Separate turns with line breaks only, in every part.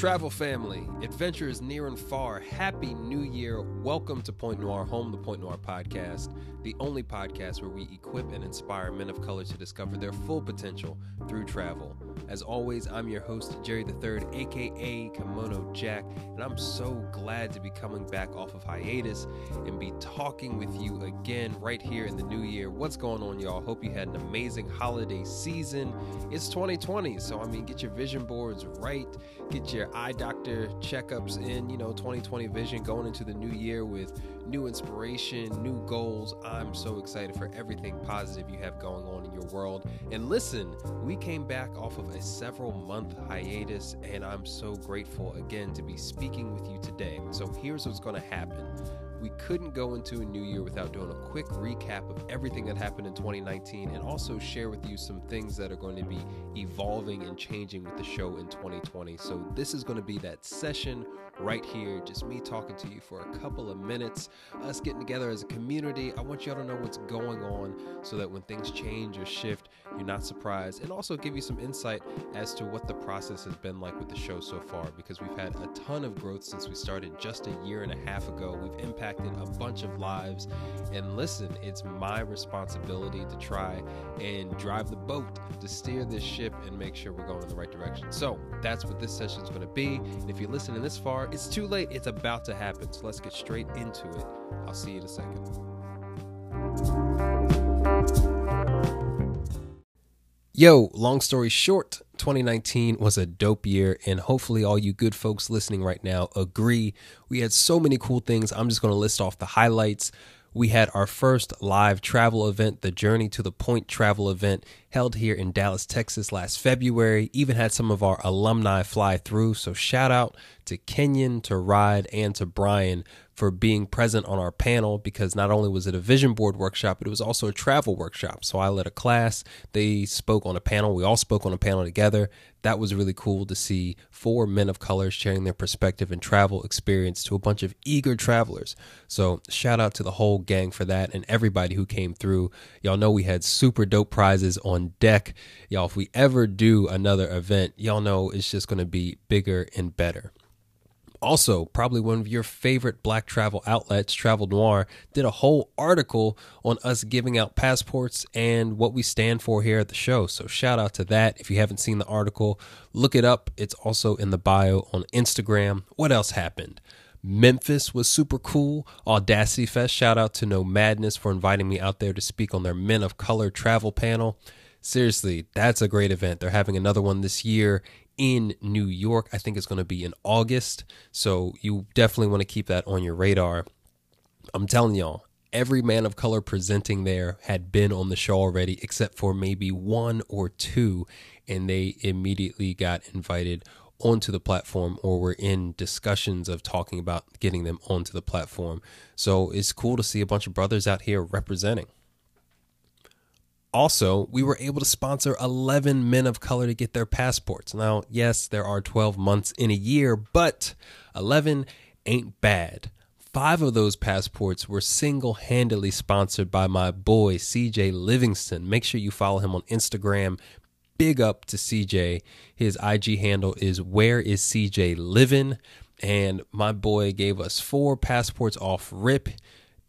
Travel family, adventures near and far, happy new year. Welcome to Point Noir, home the Point Noir podcast, the only podcast where we equip and inspire men of color to discover their full potential through travel. As always, I'm your host, Jerry the Third, aka Kimono Jack, and I'm so glad to be coming back off of hiatus and be talking with you again right here in the new year. What's going on, y'all? Hope you had an amazing holiday season. It's 2020, so I mean, get your vision boards right, get your eye doctor checkups in, you know, 2020 vision going into the new year with new inspiration, new goals. I'm so excited for everything positive you have going on in your world. And listen, we came back off of a several month hiatus, and I'm so grateful again to be speaking with you today. So here's what's going to happen we couldn't go into a new year without doing a quick recap of everything that happened in 2019 and also share with you some things that are going to be evolving and changing with the show in 2020. So, this is going to be that session right here, just me talking to you for a couple of minutes, us getting together as a community. I want y'all to know what's going on so that when things change or shift, you're not surprised, and also give you some insight as to what the process has been like with the show so far because we've had a ton of growth since we started just a year and a half ago. We've impacted a bunch of lives, and listen, it's my responsibility to try and drive the boat to steer this ship and make sure we're going in the right direction. So that's what this session is going to be. And if you're listening this far, it's too late. It's about to happen. So let's get straight into it. I'll see you in a second. Yo, long story short, 2019 was a dope year, and hopefully, all you good folks listening right now agree. We had so many cool things. I'm just going to list off the highlights. We had our first live travel event, the Journey to the Point travel event, held here in Dallas, Texas last February. Even had some of our alumni fly through. So, shout out to Kenyon, to Ride, and to Brian for being present on our panel because not only was it a vision board workshop, but it was also a travel workshop. So I led a class, they spoke on a panel, we all spoke on a panel together. That was really cool to see four men of color sharing their perspective and travel experience to a bunch of eager travelers. So shout out to the whole gang for that and everybody who came through. Y'all know we had super dope prizes on deck. Y'all, if we ever do another event, y'all know it's just going to be bigger and better. Also, probably one of your favorite black travel outlets, Travel Noir, did a whole article on us giving out passports and what we stand for here at the show. So, shout out to that. If you haven't seen the article, look it up. It's also in the bio on Instagram. What else happened? Memphis was super cool. Audacity Fest, shout out to Nomadness for inviting me out there to speak on their Men of Color travel panel. Seriously, that's a great event. They're having another one this year in New York. I think it's going to be in August. So you definitely want to keep that on your radar. I'm telling y'all, every man of color presenting there had been on the show already, except for maybe one or two, and they immediately got invited onto the platform or were in discussions of talking about getting them onto the platform. So it's cool to see a bunch of brothers out here representing. Also, we were able to sponsor 11 men of color to get their passports. Now, yes, there are 12 months in a year, but 11 ain't bad. Five of those passports were single handedly sponsored by my boy, CJ Livingston. Make sure you follow him on Instagram. Big up to CJ. His IG handle is Where is CJ Living? And my boy gave us four passports off rip.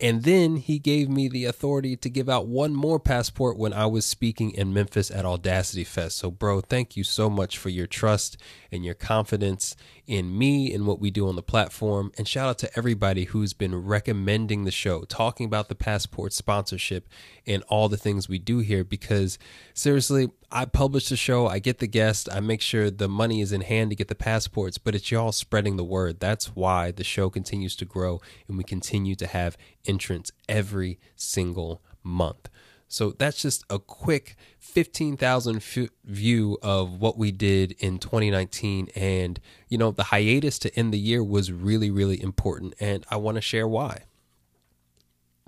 And then he gave me the authority to give out one more passport when I was speaking in Memphis at Audacity Fest. So, bro, thank you so much for your trust and your confidence in me and what we do on the platform. And shout out to everybody who's been recommending the show, talking about the passport sponsorship and all the things we do here. Because seriously, I publish the show, I get the guest, I make sure the money is in hand to get the passports, but it's y'all spreading the word. That's why the show continues to grow and we continue to have entrants every single month. So that's just a quick 15,000 f- view of what we did in 2019. And, you know, the hiatus to end the year was really, really important. And I want to share why.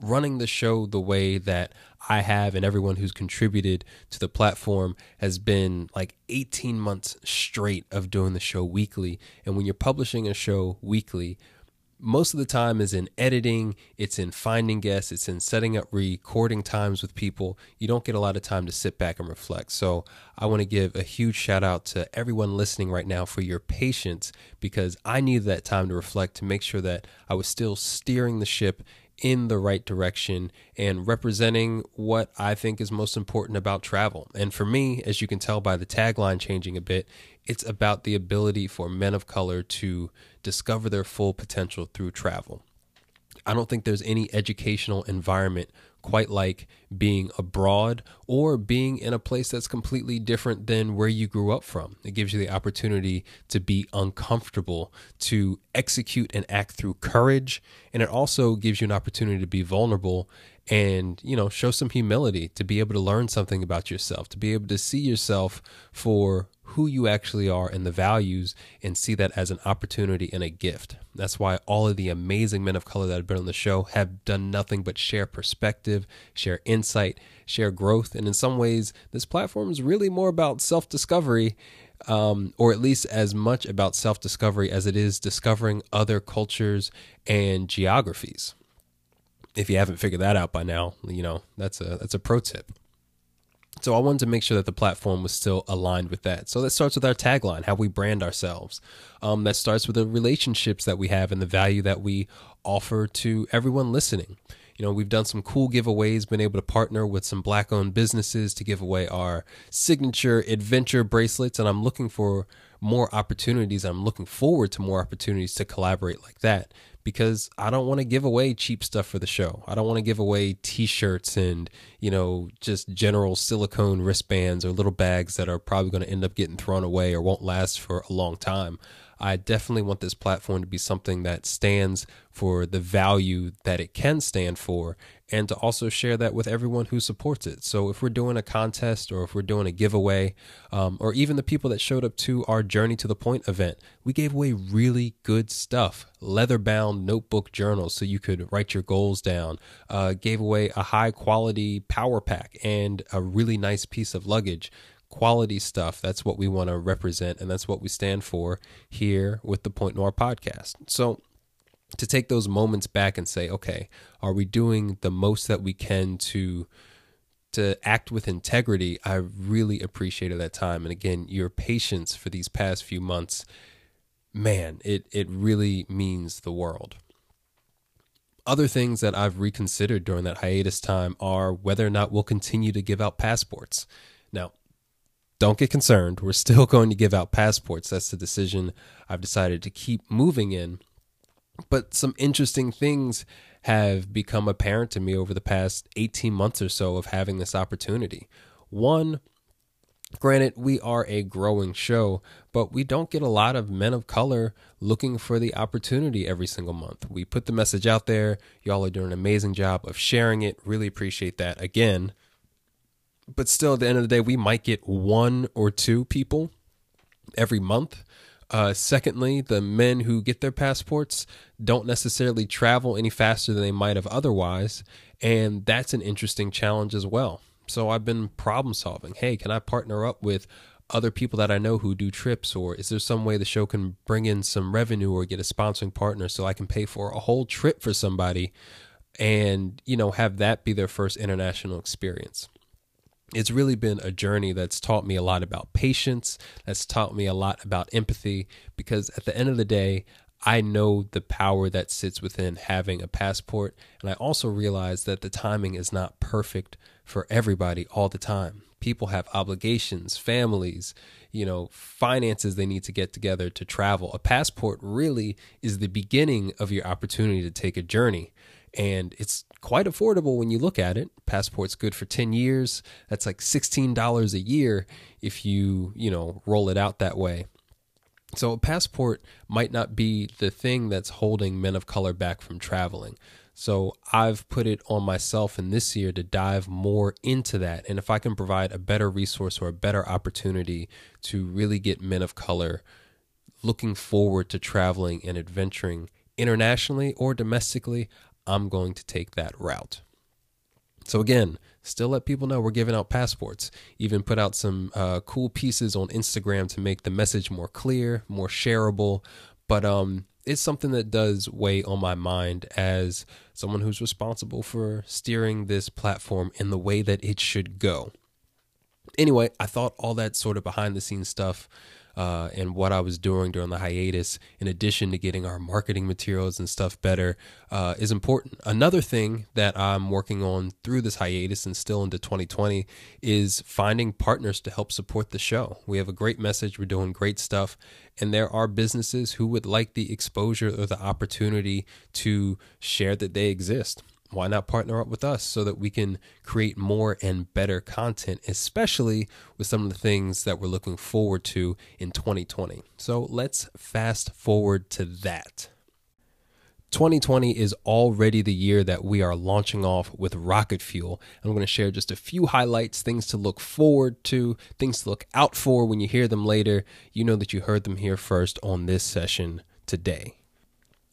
Running the show the way that I have and everyone who's contributed to the platform has been like 18 months straight of doing the show weekly. And when you're publishing a show weekly, most of the time is in editing, it's in finding guests, it's in setting up recording times with people. You don't get a lot of time to sit back and reflect. So, I want to give a huge shout out to everyone listening right now for your patience because I needed that time to reflect to make sure that I was still steering the ship in the right direction and representing what I think is most important about travel. And for me, as you can tell by the tagline changing a bit, it's about the ability for men of color to discover their full potential through travel. I don't think there's any educational environment quite like being abroad or being in a place that's completely different than where you grew up from. It gives you the opportunity to be uncomfortable, to execute and act through courage, and it also gives you an opportunity to be vulnerable and, you know, show some humility, to be able to learn something about yourself, to be able to see yourself for who you actually are and the values and see that as an opportunity and a gift. That's why all of the amazing men of color that have been on the show have done nothing but share perspective, share insight, share growth. And in some ways, this platform is really more about self discovery. Um, or at least as much about self discovery as it is discovering other cultures and geographies. If you haven't figured that out by now, you know, that's a that's a pro tip. So I wanted to make sure that the platform was still aligned with that. So that starts with our tagline, how we brand ourselves. Um, that starts with the relationships that we have and the value that we offer to everyone listening. You know, we've done some cool giveaways, been able to partner with some black owned businesses to give away our signature adventure bracelets. And I'm looking for more opportunities. I'm looking forward to more opportunities to collaborate like that because I don't want to give away cheap stuff for the show. I don't want to give away t-shirts and, you know, just general silicone wristbands or little bags that are probably going to end up getting thrown away or won't last for a long time. I definitely want this platform to be something that stands for the value that it can stand for and to also share that with everyone who supports it. So if we're doing a contest or if we're doing a giveaway, um, or even the people that showed up to our Journey to the Point event, we gave away really good stuff leather bound notebook journals so you could write your goals down, uh, gave away a high quality power pack and a really nice piece of luggage quality stuff. That's what we want to represent, and that's what we stand for here with the Point Noir podcast. So, to take those moments back and say, okay, are we doing the most that we can to to act with integrity? I really appreciated that time, and again, your patience for these past few months, man, it it really means the world. Other things that I've reconsidered during that hiatus time are whether or not we'll continue to give out passports. Now, don't get concerned. We're still going to give out passports. That's the decision I've decided to keep moving in. But some interesting things have become apparent to me over the past 18 months or so of having this opportunity. One, granted, we are a growing show, but we don't get a lot of men of color looking for the opportunity every single month. We put the message out there. Y'all are doing an amazing job of sharing it. Really appreciate that. Again, but still, at the end of the day, we might get one or two people every month. Uh, secondly, the men who get their passports don't necessarily travel any faster than they might have otherwise. And that's an interesting challenge as well. So I've been problem solving. Hey, can I partner up with other people that I know who do trips? Or is there some way the show can bring in some revenue or get a sponsoring partner so I can pay for a whole trip for somebody and, you know, have that be their first international experience? It's really been a journey that's taught me a lot about patience, that's taught me a lot about empathy, because at the end of the day, I know the power that sits within having a passport. And I also realize that the timing is not perfect for everybody all the time. People have obligations, families, you know, finances they need to get together to travel. A passport really is the beginning of your opportunity to take a journey and it's quite affordable when you look at it. Passport's good for 10 years. That's like $16 a year if you, you know, roll it out that way. So a passport might not be the thing that's holding men of color back from traveling. So I've put it on myself in this year to dive more into that. And if I can provide a better resource or a better opportunity to really get men of color looking forward to traveling and adventuring internationally or domestically, I'm going to take that route. So, again, still let people know we're giving out passports. Even put out some uh, cool pieces on Instagram to make the message more clear, more shareable. But um, it's something that does weigh on my mind as someone who's responsible for steering this platform in the way that it should go. Anyway, I thought all that sort of behind the scenes stuff uh, and what I was doing during the hiatus, in addition to getting our marketing materials and stuff better, uh, is important. Another thing that I'm working on through this hiatus and still into 2020 is finding partners to help support the show. We have a great message, we're doing great stuff, and there are businesses who would like the exposure or the opportunity to share that they exist why not partner up with us so that we can create more and better content, especially with some of the things that we're looking forward to in 2020? So let's fast forward to that. 2020 is already the year that we are launching off with rocket fuel. I'm going to share just a few highlights, things to look forward to, things to look out for when you hear them later. You know that you heard them here first on this session today.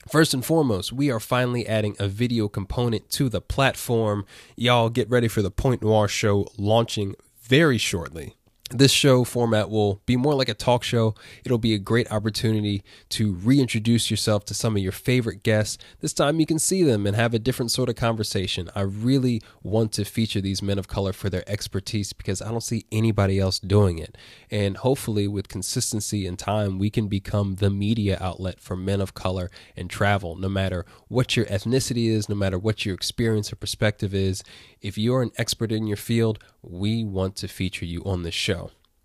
First and foremost, we are finally adding a video component to the platform. Y'all get ready for the Point Noir show launching very shortly. This show format will be more like a talk show. It'll be a great opportunity to reintroduce yourself to some of your favorite guests. This time you can see them and have a different sort of conversation. I really want to feature these men of color for their expertise because I don't see anybody else doing it. And hopefully, with consistency and time, we can become the media outlet for men of color and travel, no matter what your ethnicity is, no matter what your experience or perspective is. If you're an expert in your field, we want to feature you on this show.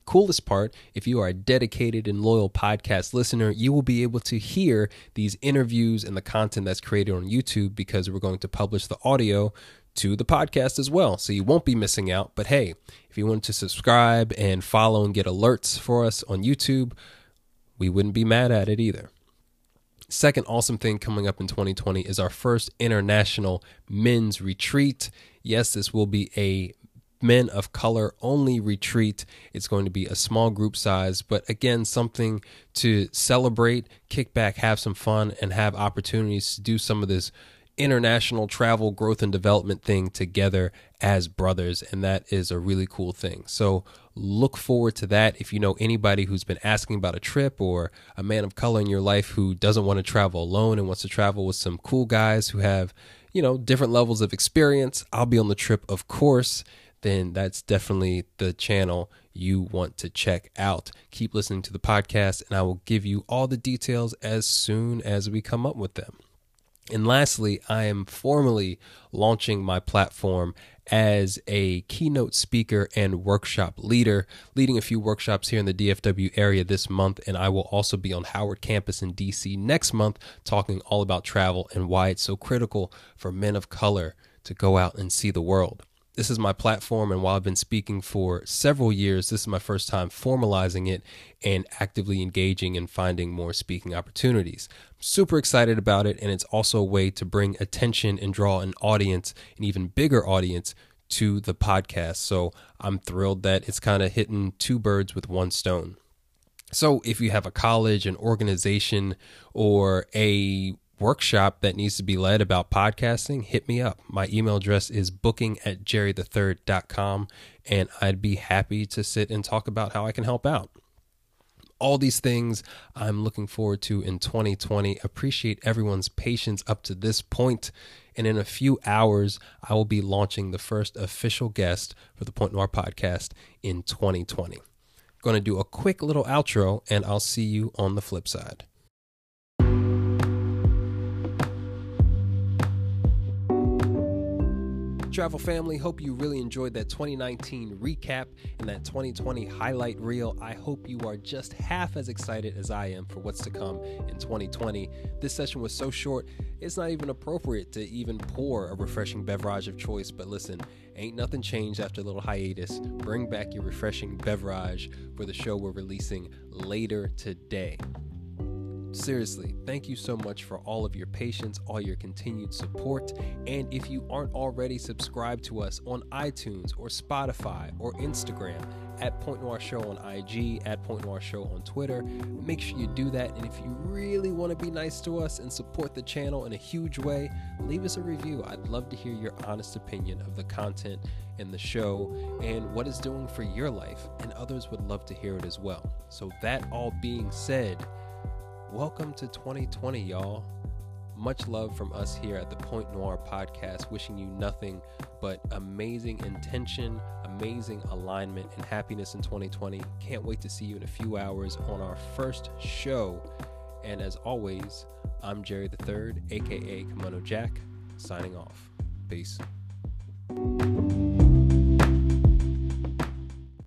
Coolest part, if you are a dedicated and loyal podcast listener, you will be able to hear these interviews and the content that's created on YouTube because we're going to publish the audio to the podcast as well. So you won't be missing out. But hey, if you want to subscribe and follow and get alerts for us on YouTube, we wouldn't be mad at it either. Second awesome thing coming up in 2020 is our first international men's retreat. Yes, this will be a men of color only retreat. It's going to be a small group size, but again, something to celebrate, kick back, have some fun, and have opportunities to do some of this international travel growth and development thing together as brothers and that is a really cool thing. So look forward to that. If you know anybody who's been asking about a trip or a man of color in your life who doesn't want to travel alone and wants to travel with some cool guys who have you know different levels of experience i'll be on the trip of course then that's definitely the channel you want to check out. Keep listening to the podcast, and I will give you all the details as soon as we come up with them. And lastly, I am formally launching my platform as a keynote speaker and workshop leader, leading a few workshops here in the DFW area this month. And I will also be on Howard campus in DC next month, talking all about travel and why it's so critical for men of color to go out and see the world this is my platform and while i've been speaking for several years this is my first time formalizing it and actively engaging and finding more speaking opportunities. I'm super excited about it and it's also a way to bring attention and draw an audience an even bigger audience to the podcast. So i'm thrilled that it's kind of hitting two birds with one stone. So if you have a college an organization or a workshop that needs to be led about podcasting, hit me up. My email address is booking at jerrythethird.com, and I'd be happy to sit and talk about how I can help out. All these things I'm looking forward to in 2020. Appreciate everyone's patience up to this point. And in a few hours, I will be launching the first official guest for the Point Noir podcast in 2020. Going to do a quick little outro, and I'll see you on the flip side. Travel family, hope you really enjoyed that 2019 recap and that 2020 highlight reel. I hope you are just half as excited as I am for what's to come in 2020. This session was so short, it's not even appropriate to even pour a refreshing beverage of choice. But listen, ain't nothing changed after a little hiatus. Bring back your refreshing beverage for the show we're releasing later today. Seriously, thank you so much for all of your patience, all your continued support. And if you aren't already subscribed to us on iTunes or Spotify or Instagram, at Point Noir Show on IG, at Point Noir Show on Twitter, make sure you do that. And if you really want to be nice to us and support the channel in a huge way, leave us a review. I'd love to hear your honest opinion of the content in the show and what it's doing for your life, and others would love to hear it as well. So, that all being said, welcome to 2020, y'all. Much love from us here at the Point Noir podcast, wishing you nothing but amazing intention, amazing alignment, and happiness in 2020. Can't wait to see you in a few hours on our first show. And as always, I'm Jerry the Third, aka Kimono Jack, signing off. Peace.